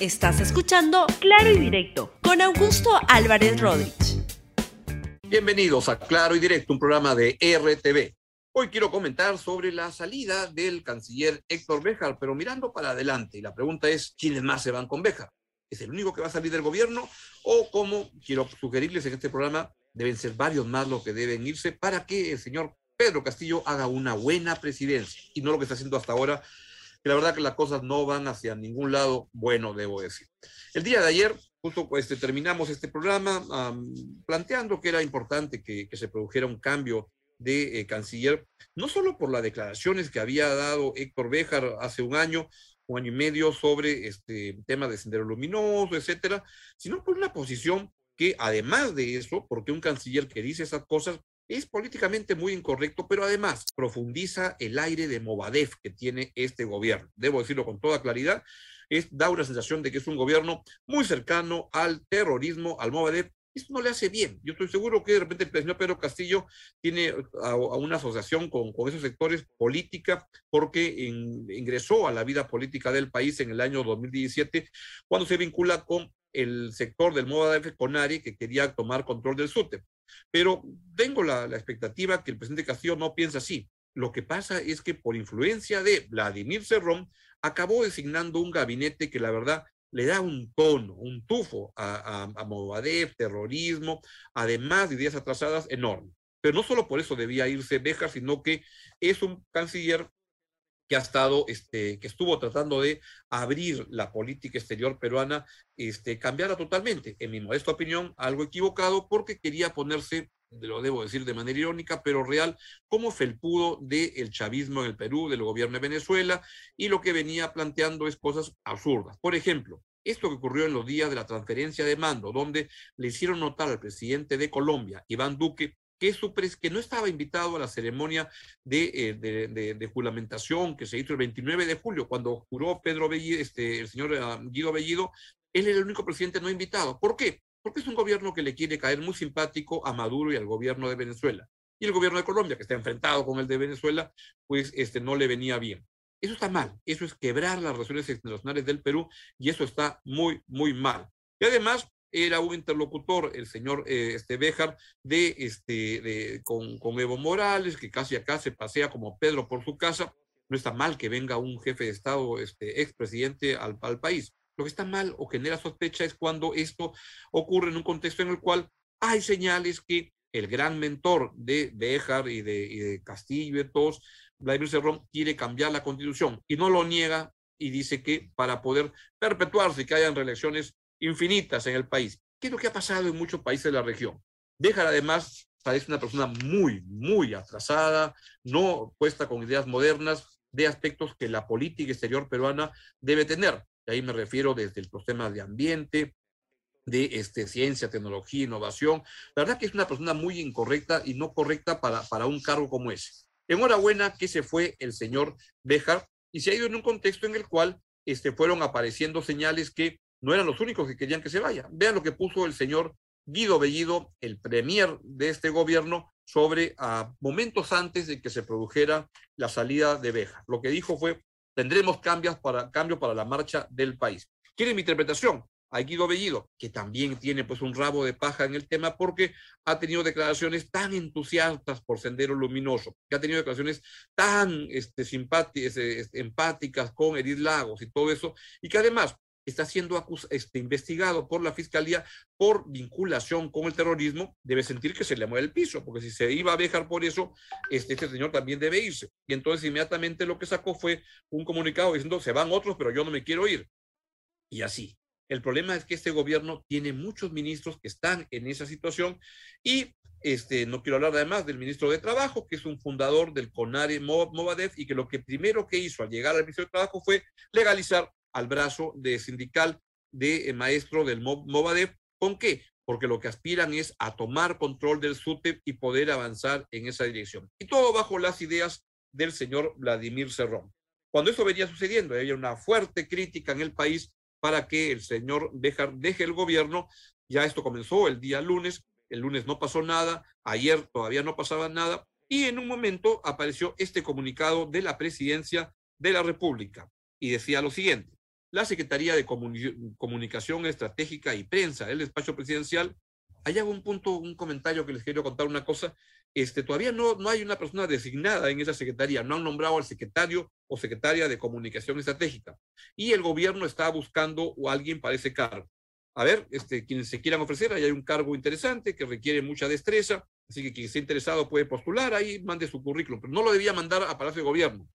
Estás escuchando Claro y Directo con Augusto Álvarez Rodríguez. Bienvenidos a Claro y Directo, un programa de RTV. Hoy quiero comentar sobre la salida del canciller Héctor Béjar, pero mirando para adelante. Y la pregunta es, ¿quiénes más se van con Béjar? ¿Es el único que va a salir del gobierno? ¿O como quiero sugerirles en este programa, deben ser varios más los que deben irse para que el señor Pedro Castillo haga una buena presidencia y no lo que está haciendo hasta ahora, que la verdad que las cosas no van hacia ningún lado bueno, debo decir. El día de ayer, justo pues, terminamos este programa planteando que era importante que, se produjera un cambio de eh, canciller, no solo por las declaraciones que había dado Héctor Béjar hace un año, un año y medio sobre este tema de sendero luminoso, etcétera, sino por una posición que además de eso, porque un canciller que dice esas cosas es políticamente muy incorrecto, pero además profundiza el aire de Movadef que tiene este gobierno. Debo decirlo con toda claridad, es, da una sensación de que es un gobierno muy cercano al terrorismo, al Movadef. Esto no le hace bien. Yo estoy seguro que de repente el presidente Pedro Castillo tiene a, una asociación con, con, esos sectores política porque ingresó a la vida política del país en el año 2017 cuando se vincula con el sector del Movadef Conari que quería tomar control del SUTE. Pero tengo la, expectativa que el presidente Castillo no piensa así. Lo que pasa es que por influencia de Vladimir Cerrón, acabó designando un gabinete que la verdad le da un tono, un tufo a, a, terrorismo, además de ideas atrasadas enormes. Pero no solo por eso debía irse Béjar, sino que es un canciller que ha estado, este, que estuvo tratando de abrir la política exterior peruana, este, cambiarla totalmente. En mi modesta opinión, algo equivocado porque quería ponerse, lo debo decir de manera irónica, pero real, como felpudo del chavismo en el Perú, del gobierno de Venezuela, y lo que venía planteando es cosas absurdas. Por ejemplo, esto que ocurrió en los días de la transferencia de mando, donde le hicieron notar al presidente de Colombia, Iván Duque, que, no estaba invitado a la ceremonia eh, de, de, juramentación que se hizo el 29 de julio, cuando juró Pedro Bellido, este, el señor ah, Guido Bellido, él era el único presidente no invitado. ¿Por qué? Porque es un gobierno que le quiere caer muy simpático a Maduro y al gobierno de Venezuela. Y el gobierno de Colombia, que está enfrentado con el de Venezuela, pues este, no le venía bien. Eso está mal, eso es quebrar las relaciones internacionales del Perú y eso está muy, muy mal. Y además, era un interlocutor, el señor eh, este Béjar, de, este, de, con, con, Evo Morales, que casi acá se pasea como Pedro por su casa. No está mal que venga un jefe de Estado, este expresidente al, al país. Lo que está mal o genera sospecha es cuando esto ocurre en un contexto en el cual hay señales que el gran mentor de Béjar y de, y de Castillo y todos, Vladimir Cerrón, quiere cambiar la constitución y no lo niega y dice que para poder perpetuarse y que hayan reelecciones infinitas en el país. ¿Qué es lo que ha pasado en muchos países de la región? Dejar además, es una persona muy, muy atrasada, no puesta con ideas modernas de aspectos que la política exterior peruana debe tener. Y ahí me refiero desde los temas de ambiente, de este, ciencia, tecnología, innovación. La verdad que es una persona muy incorrecta y no correcta para, para un cargo como ese. Enhorabuena que se fue el señor Béjar y se ha ido en un contexto en el cual este, fueron apareciendo señales que no eran los únicos que querían que se vaya. Vean lo que puso el señor Guido Bellido, el premier de este gobierno, sobre a momentos antes de que se produjera la salida de Beja. Lo que dijo fue, tendremos cambios para, cambio para la marcha del país. ¿Quiere mi interpretación? A Guido Bellido, que también tiene pues un rabo de paja en el tema porque ha tenido declaraciones tan entusiastas por Sendero Luminoso, que ha tenido declaraciones tan este, simpáticas, este, empáticas con Edith Lagos y todo eso, y que además está siendo este, investigado por la fiscalía por vinculación con el terrorismo, debe sentir que se le mueve el piso, porque si se iba a dejar por eso, este, este, señor también debe irse. Y entonces inmediatamente lo que sacó fue un comunicado diciendo, se van otros, pero yo no me quiero ir. Y así. El problema es que este gobierno tiene muchos ministros que están en esa situación y este, no quiero hablar además del ministro de Trabajo, que es un fundador del CONARE Movadef y que lo que primero que hizo al llegar al ministro de Trabajo fue legalizar al brazo de sindical de eh, maestro del Movadef. ¿Con qué? Porque lo que aspiran es a tomar control del SUTEP y poder avanzar en esa dirección. Y todo bajo las ideas del señor Vladimir Cerrón. Cuando eso venía sucediendo, había una fuerte crítica en el país para que el señor deje, deje el gobierno. Ya esto comenzó el día lunes, el lunes no pasó nada, ayer todavía no pasaba nada, y en un momento apareció este comunicado de la presidencia de la República y decía lo siguiente. La Secretaría de Comunicación Estratégica y Prensa del despacho presidencial. Hay un punto, un comentario que les quiero contar una cosa. Este, todavía no, no hay una persona designada en esa secretaría, no han nombrado al secretario o secretaria de Comunicación Estratégica. Y el gobierno está buscando a alguien para ese cargo. A ver, este, quienes se quieran ofrecer, ahí hay un cargo interesante que requiere mucha destreza, así que quien esté interesado puede postular, ahí mande su currículum, pero no lo debía mandar a Palacio de Gobierno.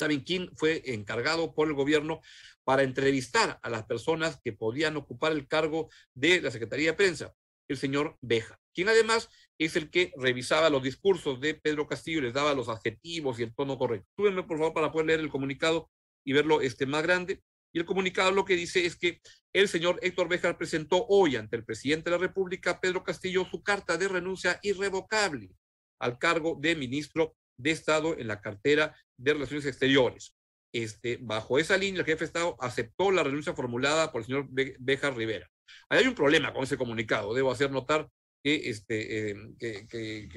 ¿Saben quién fue encargado por el gobierno para entrevistar a las personas que podían ocupar el cargo de la Secretaría de Prensa? El señor Beja, quien además es el que revisaba los discursos de Pedro Castillo y les daba los adjetivos y el tono correcto. Súbenme, por favor, para poder leer el comunicado y verlo este, más grande. Y el comunicado lo que dice es que el señor Héctor Bejar presentó hoy ante el presidente de la República, Pedro Castillo, su carta de renuncia irrevocable al cargo de ministro de Estado en la cartera de Relaciones Exteriores. Este, bajo esa línea, el jefe de Estado aceptó la renuncia formulada por el señor Bejar Rivera. hay un problema con ese comunicado, debo hacer notar que, este, eh, que,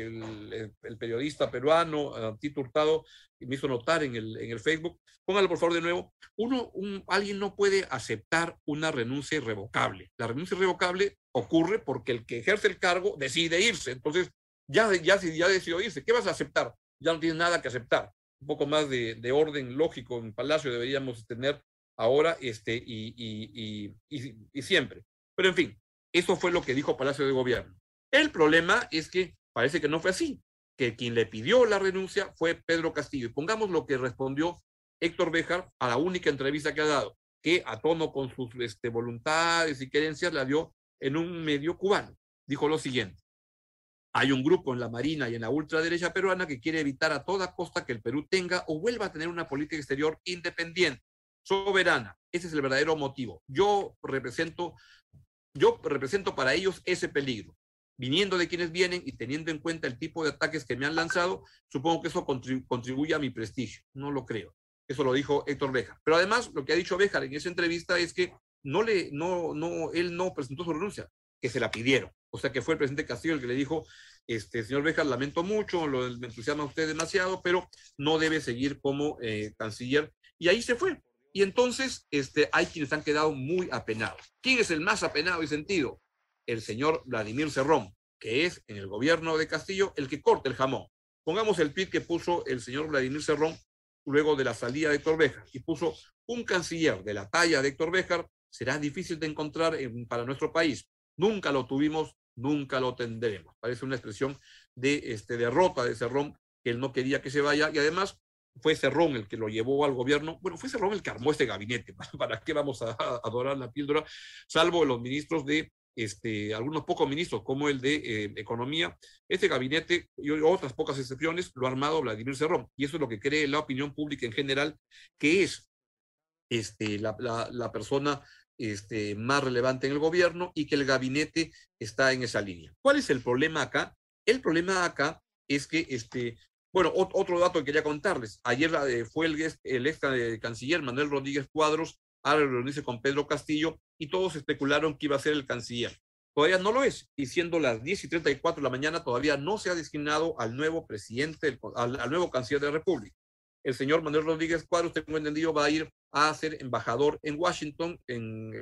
el, periodista peruano, Tito Hurtado, me hizo notar en el, en el Facebook, póngalo por favor de nuevo, uno, un, alguien no puede aceptar una renuncia irrevocable. La renuncia irrevocable ocurre porque el que ejerce el cargo decide irse. Entonces, ya, ya, ya decidió irse. ¿Qué vas a aceptar? Ya no tienes nada que aceptar. Un poco más de, de orden lógico en Palacio deberíamos tener ahora este, y, y, y, y siempre. Pero en fin, eso fue lo que dijo Palacio de Gobierno. El problema es que parece que no fue así, que quien le pidió la renuncia fue Pedro Castillo. Y pongamos lo que respondió Héctor Béjar a la única entrevista que ha dado, que a tono con sus este, voluntades y querencias la dio en un medio cubano. Dijo lo siguiente. Hay un grupo en la Marina y en la ultraderecha peruana que quiere evitar a toda costa que el Perú tenga o vuelva a tener una política exterior independiente, soberana. Ese es el verdadero motivo. Yo represento, yo represento para ellos ese peligro viniendo de quienes vienen y teniendo en cuenta el tipo de ataques que me han lanzado, supongo que eso contribuye a mi prestigio. No lo creo. Eso lo dijo Héctor Béjar. Pero además, lo que ha dicho Béjar en esa entrevista es que no le, no, no, él no presentó su renuncia, que se la pidieron. O sea que fue el presidente Castillo el que le dijo, este, señor Béjar, lamento mucho, lo, me entusiasma usted demasiado, pero no debe seguir como eh, canciller. Y ahí se fue. Y entonces este, hay quienes han quedado muy apenados. ¿Quién es el más apenado y sentido? el señor Vladimir Cerrón, que es en el gobierno de Castillo el que corta el jamón. Pongamos el tweet que puso el señor Vladimir Cerrón luego de la salida de Héctor Béjar y puso un canciller de la talla de Héctor Béjar será difícil de encontrar para nuestro país. Nunca lo tuvimos, nunca lo tendremos. Parece una expresión de este, derrota de Cerrón, que él no quería que se vaya y además fue Cerrón el que lo llevó al gobierno. Bueno, fue Cerrón el que armó este gabinete. ¿Para qué vamos a adorar la píldora? Salvo los ministros de este, algunos pocos ministros, como el de eh, Economía, este gabinete y otras pocas excepciones lo ha armado Vladimir Cerrón. Y eso es lo que cree la opinión pública en general, que es este, la, la, persona este, más relevante en el gobierno y que el gabinete está en esa línea. ¿Cuál es el problema acá? El problema acá es que, este, bueno, otro dato que quería contarles. Ayer eh, fue el, el ex canciller Manuel Rodríguez Cuadros a reunirse con Pedro Castillo y todos especularon que iba a ser el canciller. Todavía no lo es, y siendo las 10 y 34 de la mañana, todavía no se ha designado al nuevo presidente, al, nuevo canciller de la República. El señor Manuel Rodríguez Cuadros, tengo entendido, va a ir a ser embajador en Washington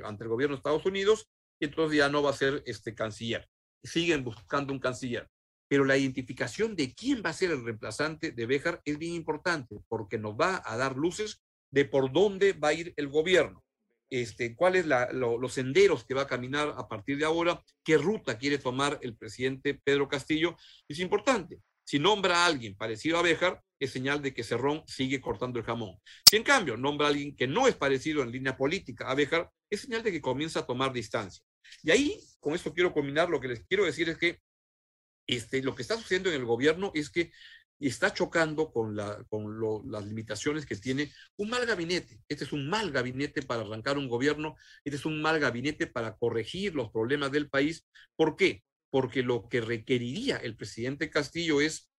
ante el gobierno de Estados Unidos, y entonces ya no va a ser este canciller. Siguen buscando un canciller. Pero la identificación de quién va a ser el reemplazante de Béjar es bien importante, porque nos va a dar luces de por dónde va a ir el gobierno, este, cuáles son los senderos que va a caminar a partir de ahora, qué ruta quiere tomar el presidente Pedro Castillo. Es importante. Si nombra a alguien parecido a Béjar, es señal de que Cerrón sigue cortando el jamón. Si en cambio nombra a alguien que no es parecido en línea política a Béjar, es señal de que comienza a tomar distancia. Y ahí, con esto quiero combinar, lo que les quiero decir es que este, lo que está sucediendo en el gobierno es que está chocando con, la, con las limitaciones que tiene un mal gabinete. Este es un mal gabinete para arrancar un gobierno, este es un mal gabinete para corregir los problemas del país. ¿Por qué? Porque lo que requeriría el presidente Castillo es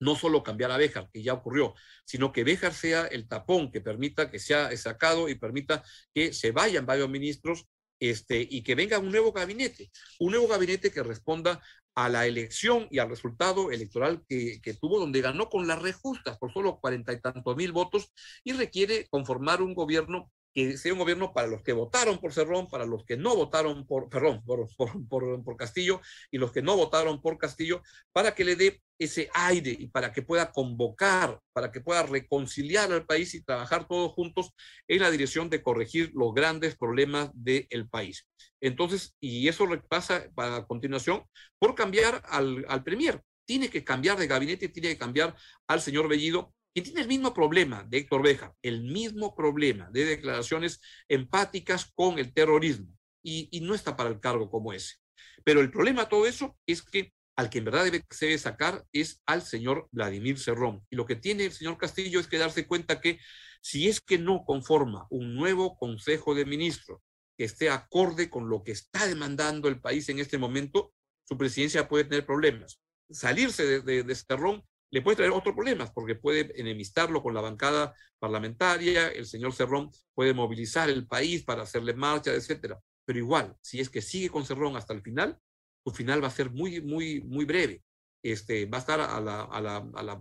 no solo cambiar a Béjar, que ya ocurrió, sino que Béjar sea el tapón que permita que sea sacado y permita que se vayan varios ministros este, y que venga un nuevo gabinete, un nuevo gabinete que responda a la elección y al resultado electoral que, tuvo, donde ganó con las rejustas por solo cuarenta y tantos mil votos y requiere conformar un gobierno que sea un gobierno para los que votaron por Cerrón, para los que no votaron por, perdón, por, por, por, Castillo y los que no votaron por Castillo, para que le dé ese aire y para que pueda convocar, para que pueda reconciliar al país y trabajar todos juntos en la dirección de corregir los grandes problemas del país. Entonces, y eso pasa a continuación por cambiar al, al Premier. Tiene que cambiar de gabinete, tiene que cambiar al señor Bellido y tiene el mismo problema de Héctor Beja, el mismo problema de declaraciones empáticas con el terrorismo, y, no está para el cargo como ese. Pero el problema de todo eso es que al que en verdad debe, se debe sacar es al señor Vladimir Cerrón. Y lo que tiene el señor Castillo es que darse cuenta que si es que no conforma un nuevo Consejo de Ministros que esté acorde con lo que está demandando el país en este momento, su presidencia puede tener problemas. Salirse de, de, de Cerrón le puede traer otros problemas, porque puede enemistarlo con la bancada parlamentaria, el señor Cerrón puede movilizar el país para hacerle marcha, etcétera. Pero igual, si es que sigue con Cerrón hasta el final, su final va a ser muy, muy, muy breve. Este, va a estar a la, a la, a la,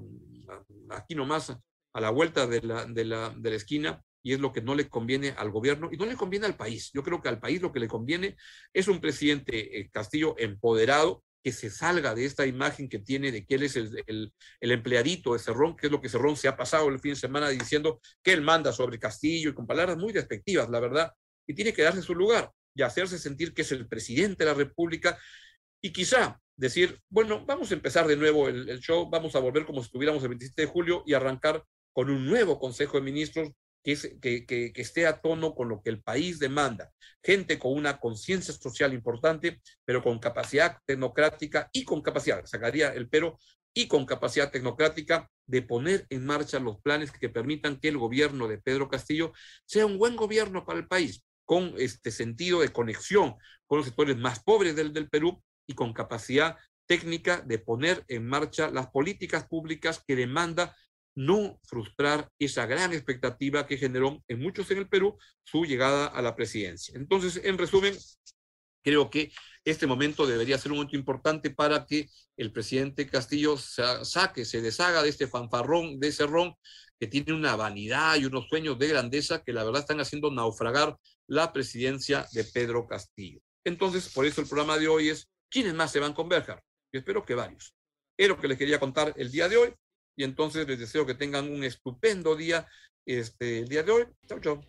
aquí nomás, a la vuelta de la, de, la, de la esquina, y es lo que no le conviene al gobierno y no le conviene al país. Yo creo que al país lo que le conviene es un presidente eh, Castillo empoderado, que se salga de esta imagen que tiene de que él es el, el, empleadito de Cerrón, que es lo que Cerrón se ha pasado el fin de semana diciendo que él manda sobre Castillo y con palabras muy despectivas, la verdad, y tiene que darse su lugar y hacerse sentir que es el presidente de la República y quizá decir, bueno, vamos a empezar de nuevo el, el show, vamos a volver como si estuviéramos el 27 de julio y arrancar con un nuevo Consejo de Ministros que, esté a tono con lo que el país demanda. Gente con una conciencia social importante, pero con capacidad tecnocrática y con capacidad, sacaría el pero, y con capacidad tecnocrática de poner en marcha los planes que permitan que el gobierno de Pedro Castillo sea un buen gobierno para el país, con este sentido de conexión con los sectores más pobres del, del Perú y con capacidad técnica de poner en marcha las políticas públicas que demanda no frustrar esa gran expectativa que generó en muchos en el Perú su llegada a la presidencia. Entonces, en resumen, creo que este momento debería ser un momento importante para que el presidente Castillo saque, se deshaga de este fanfarrón, de ese ron que tiene una vanidad y unos sueños de grandeza que la verdad están haciendo naufragar la presidencia de Pedro Castillo. Entonces, por eso el programa de hoy es, ¿quiénes más se van con Berger? Yo espero que varios. Es lo que les quería contar el día de hoy y entonces les deseo que tengan un estupendo día este, el día de hoy. Chau, chau.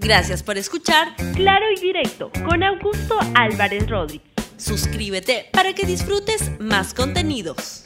Gracias por escuchar Claro y Directo con Augusto Álvarez Rodríguez. Suscríbete para que disfrutes más contenidos.